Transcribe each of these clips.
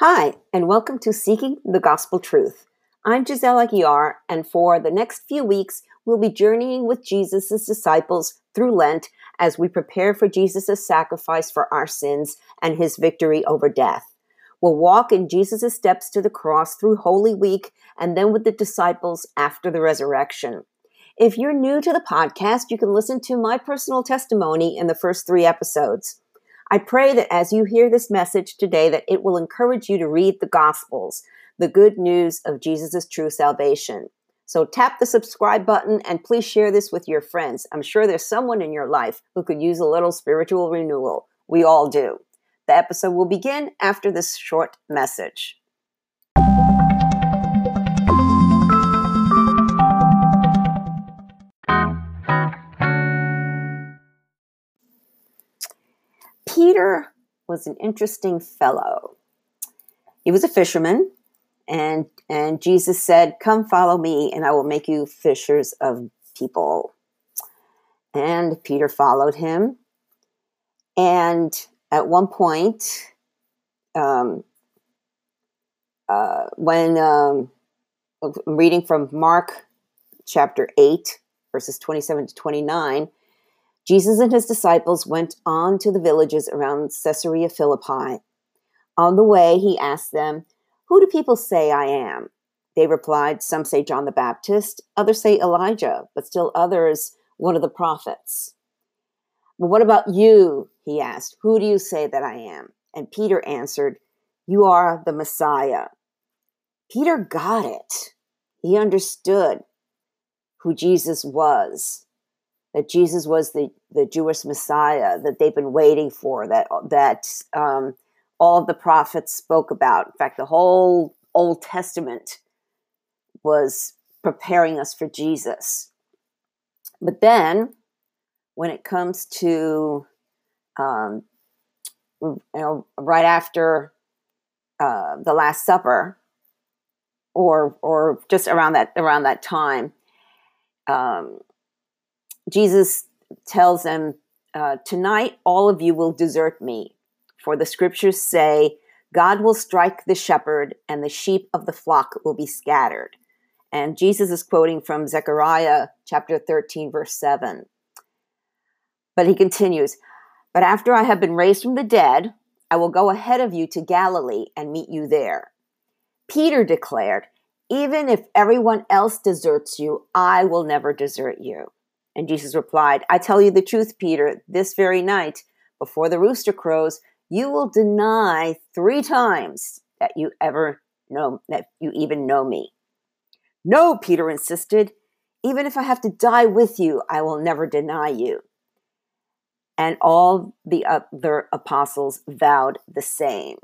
Hi, and welcome to Seeking the Gospel Truth. I'm Giselle Aguiar, and for the next few weeks, we'll be journeying with Jesus' disciples through Lent as we prepare for Jesus' sacrifice for our sins and his victory over death. We'll walk in Jesus' steps to the cross through Holy Week and then with the disciples after the resurrection. If you're new to the podcast, you can listen to my personal testimony in the first three episodes. I pray that as you hear this message today, that it will encourage you to read the Gospels, the good news of Jesus' true salvation. So tap the subscribe button and please share this with your friends. I'm sure there's someone in your life who could use a little spiritual renewal. We all do. The episode will begin after this short message. Peter was an interesting fellow. He was a fisherman, and and Jesus said, "Come follow me, and I will make you fishers of people." And Peter followed him. And at one point, um, uh, when um, I'm reading from Mark chapter 8, verses 27 to 29, Jesus and his disciples went on to the villages around Caesarea Philippi. On the way, he asked them, Who do people say I am? They replied, Some say John the Baptist, others say Elijah, but still others, one of the prophets. But what about you? He asked, Who do you say that I am? And Peter answered, You are the Messiah. Peter got it. He understood who Jesus was that Jesus was the, the Jewish Messiah that they've been waiting for, that, that um, all of the prophets spoke about. In fact, the whole Old Testament was preparing us for Jesus. But then, when it comes to, um, you know, right after uh, the Last Supper, or or just around that around that time, um, Jesus tells them, uh, Tonight all of you will desert me, for the scriptures say, God will strike the shepherd, and the sheep of the flock will be scattered. And Jesus is quoting from Zechariah chapter 13, verse 7. But he continues, But after I have been raised from the dead, I will go ahead of you to Galilee and meet you there. Peter declared, Even if everyone else deserts you, I will never desert you. And Jesus replied, I tell you the truth, Peter, this very night, before the rooster crows, you will deny three times that you ever know, that you even know me. No, Peter insisted. Even if I have to die with you, I will never deny you. And all the other apostles vowed the same.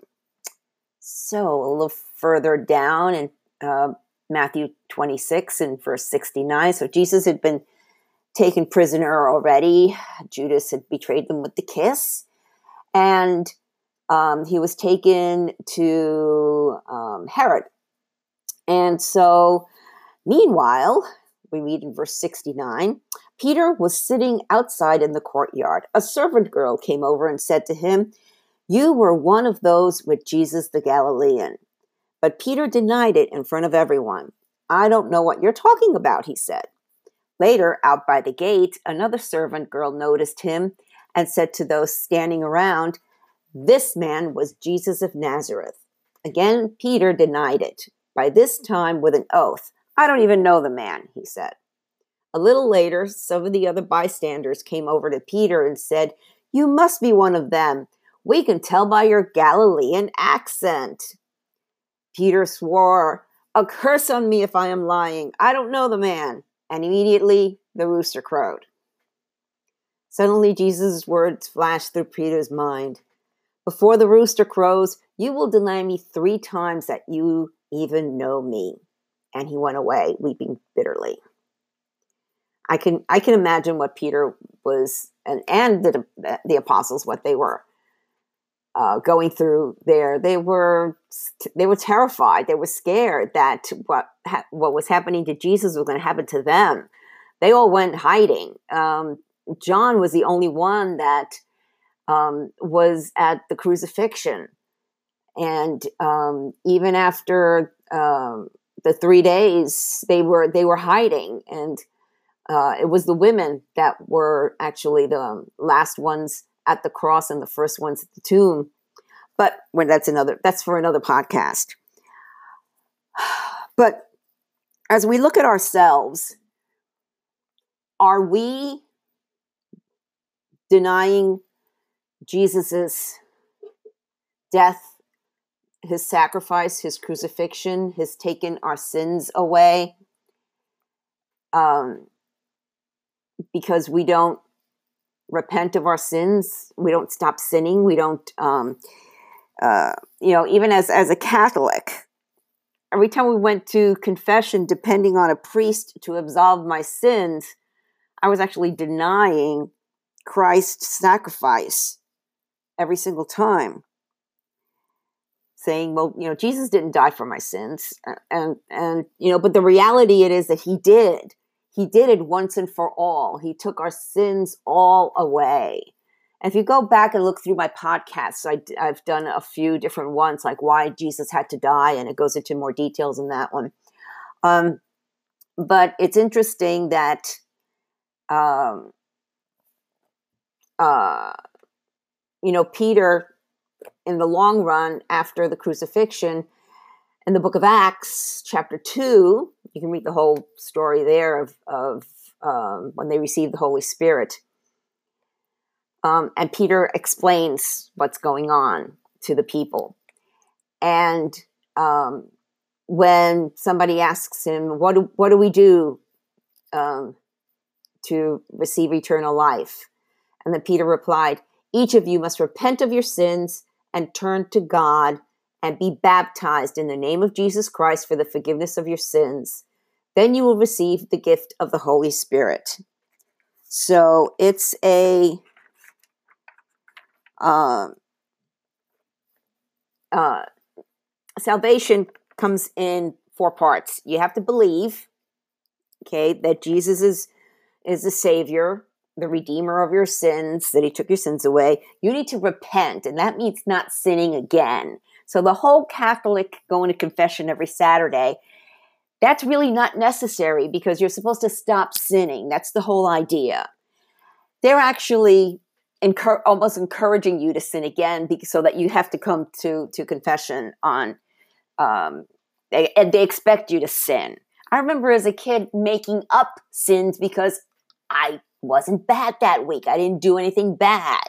So, a little further down in uh, Matthew 26 and verse 69. So, Jesus had been taken prisoner already. Judas had betrayed them with the kiss. And um, he was taken to um, Herod. And so, meanwhile, we read in verse 69 Peter was sitting outside in the courtyard. A servant girl came over and said to him, You were one of those with Jesus the Galilean. But Peter denied it in front of everyone. I don't know what you're talking about, he said. Later, out by the gate, another servant girl noticed him and said to those standing around, This man was Jesus of Nazareth. Again, Peter denied it, by this time with an oath. I don't even know the man, he said. A little later, some of the other bystanders came over to Peter and said, You must be one of them. We can tell by your Galilean accent. Peter swore, A curse on me if I am lying. I don't know the man and immediately the rooster crowed. Suddenly, Jesus' words flashed through Peter's mind. Before the rooster crows, you will deny me three times that you even know me. And he went away, weeping bitterly. I can I can imagine what Peter was and and the the apostles what they were uh, going through there. They were they were terrified. They were scared that what ha- what was happening to Jesus was going to happen to them. They all went hiding. Um, John was the only one that um, was at the crucifixion, and um, even after um, the three days, they were they were hiding, and uh, it was the women that were actually the last ones at the cross and the first ones at the tomb. But when that's another that's for another podcast. But as we look at ourselves, are we denying Jesus's death, his sacrifice, his crucifixion, his taken our sins away? Um, because we don't repent of our sins, we don't stop sinning, we don't, um, uh, you know, even as as a Catholic, every time we went to confession, depending on a priest to absolve my sins, I was actually denying Christ's sacrifice every single time. Saying, well, you know, Jesus didn't die for my sins. And, and, you know, but the reality it is that he did. He did it once and for all. He took our sins all away. If you go back and look through my podcasts, I, have done a few different ones, like why Jesus had to die, and it goes into more details in that one. Um, but it's interesting that, um, uh, you know, Peter, in the long run, after the crucifixion, in the book of Acts, chapter 2, you can read the whole story there of, of um, when they received the Holy Spirit um, and Peter explains what's going on to the people. And um, when somebody asks him, "What do, what do we do um, to receive eternal life?" and then Peter replied, "Each of you must repent of your sins and turn to God and be baptized in the name of Jesus Christ for the forgiveness of your sins. Then you will receive the gift of the Holy Spirit." So it's a uh, uh, salvation comes in four parts. You have to believe, okay, that Jesus is is the Savior, the Redeemer of your sins, that He took your sins away. You need to repent, and that means not sinning again. So the whole Catholic going to confession every Saturday, that's really not necessary because you're supposed to stop sinning. That's the whole idea. They're actually Encur- almost encouraging you to sin again because, so that you have to come to to confession on um, they, and they expect you to sin i remember as a kid making up sins because i wasn't bad that week i didn't do anything bad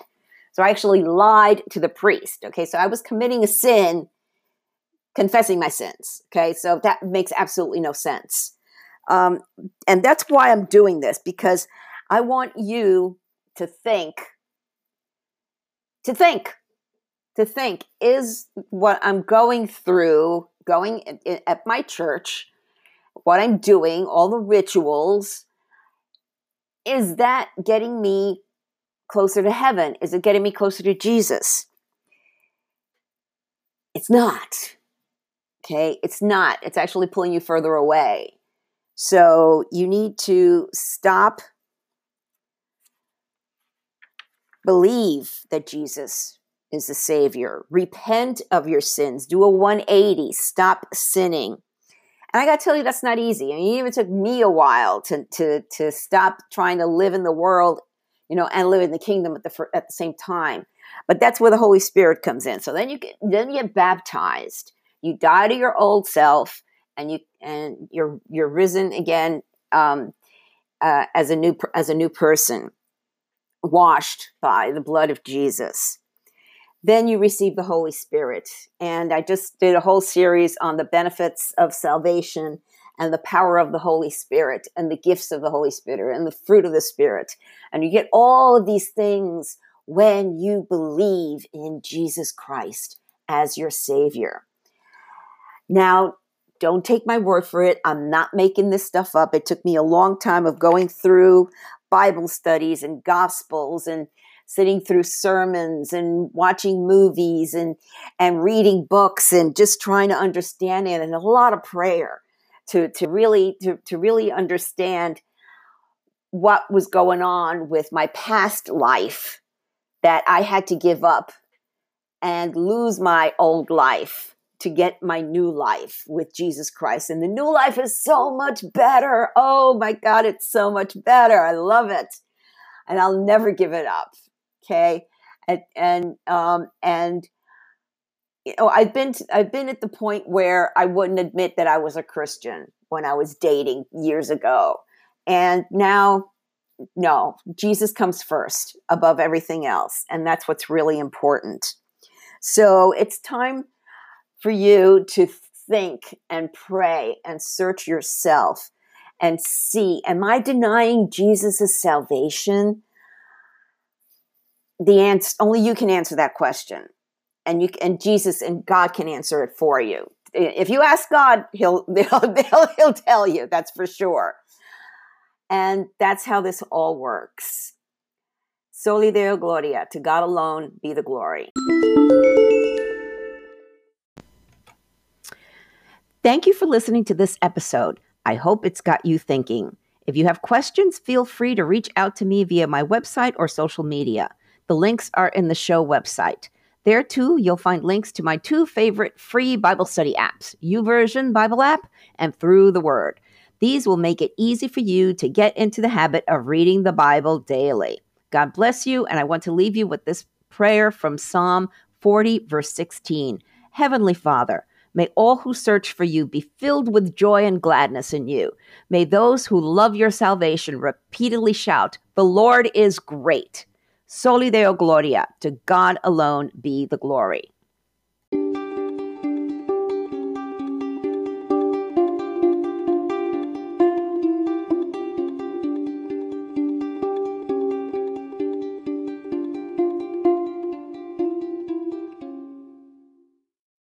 so i actually lied to the priest okay? So i was committing a sin confessing my sins okay? So that makes absolutely no sense. Um, and that's why i'm doing this because i want you to think to think to think is what i'm going through going at my church what i'm doing all the rituals is that getting me closer to heaven is it getting me closer to jesus it's not okay it's not it's actually pulling you further away so you need to stop Believe that Jesus is the Savior. Repent of your sins. Do a 180. Stop sinning. And I got to tell you, that's not easy. I mean, it even took me a while to, to, to stop trying to live in the world, you know, and live in the kingdom at the, at the same time. But that's where the Holy Spirit comes in. So then you get, then you get baptized. You die to your old self, and you and you're you're risen again um, uh, as a new as a new person washed by the blood of Jesus. Then you receive the Holy Spirit. And I just did a whole series on the benefits of salvation and the power of the Holy Spirit and the gifts of the Holy Spirit and the fruit of the Spirit. And you get all of these things when you believe in Jesus Christ as your Savior. Now, don't take my word for it. I'm not making this stuff up. It took me a long time of going through Bible studies and gospels and sitting through sermons and watching movies and and reading books and just trying to understand it and a lot of prayer to to really to, to really understand what was going on with my past life that I had to give up and lose my old life to get my new life with Jesus Christ. And the new life is so much better. Oh my God, it's so much better. I love it. And I'll never give it up. Okay. And, and, um, and, know, I've been, to, I've been at the point where I wouldn't admit that I was a Christian when I was dating years ago. And now, no, Jesus comes first above everything else. And that's what's really important. So it's time for you to think and pray and search yourself and see am I denying Jesus' salvation? The answer only you can answer that question. And you and Jesus and God can answer it for you. If you ask God, he'll he'll, he'll, he'll tell you, that's for sure. And that's how this all works. Soli Deo Gloria, to God alone be the glory. Thank you for listening to this episode. I hope it's got you thinking. If you have questions, feel free to reach out to me via my website or social media. The links are in the show website. There too, you'll find links to my two favorite free Bible study apps, YouVersion Bible app and Through the Word. These will make it easy for you to get into the habit of reading the Bible daily. God bless you, and I want to leave you with this prayer from Psalm 40, verse 16. Heavenly Father, May all who search for you be filled with joy and gladness in you. May those who love your salvation repeatedly shout, The Lord is great. Soli Deo Gloria, to God alone be the glory.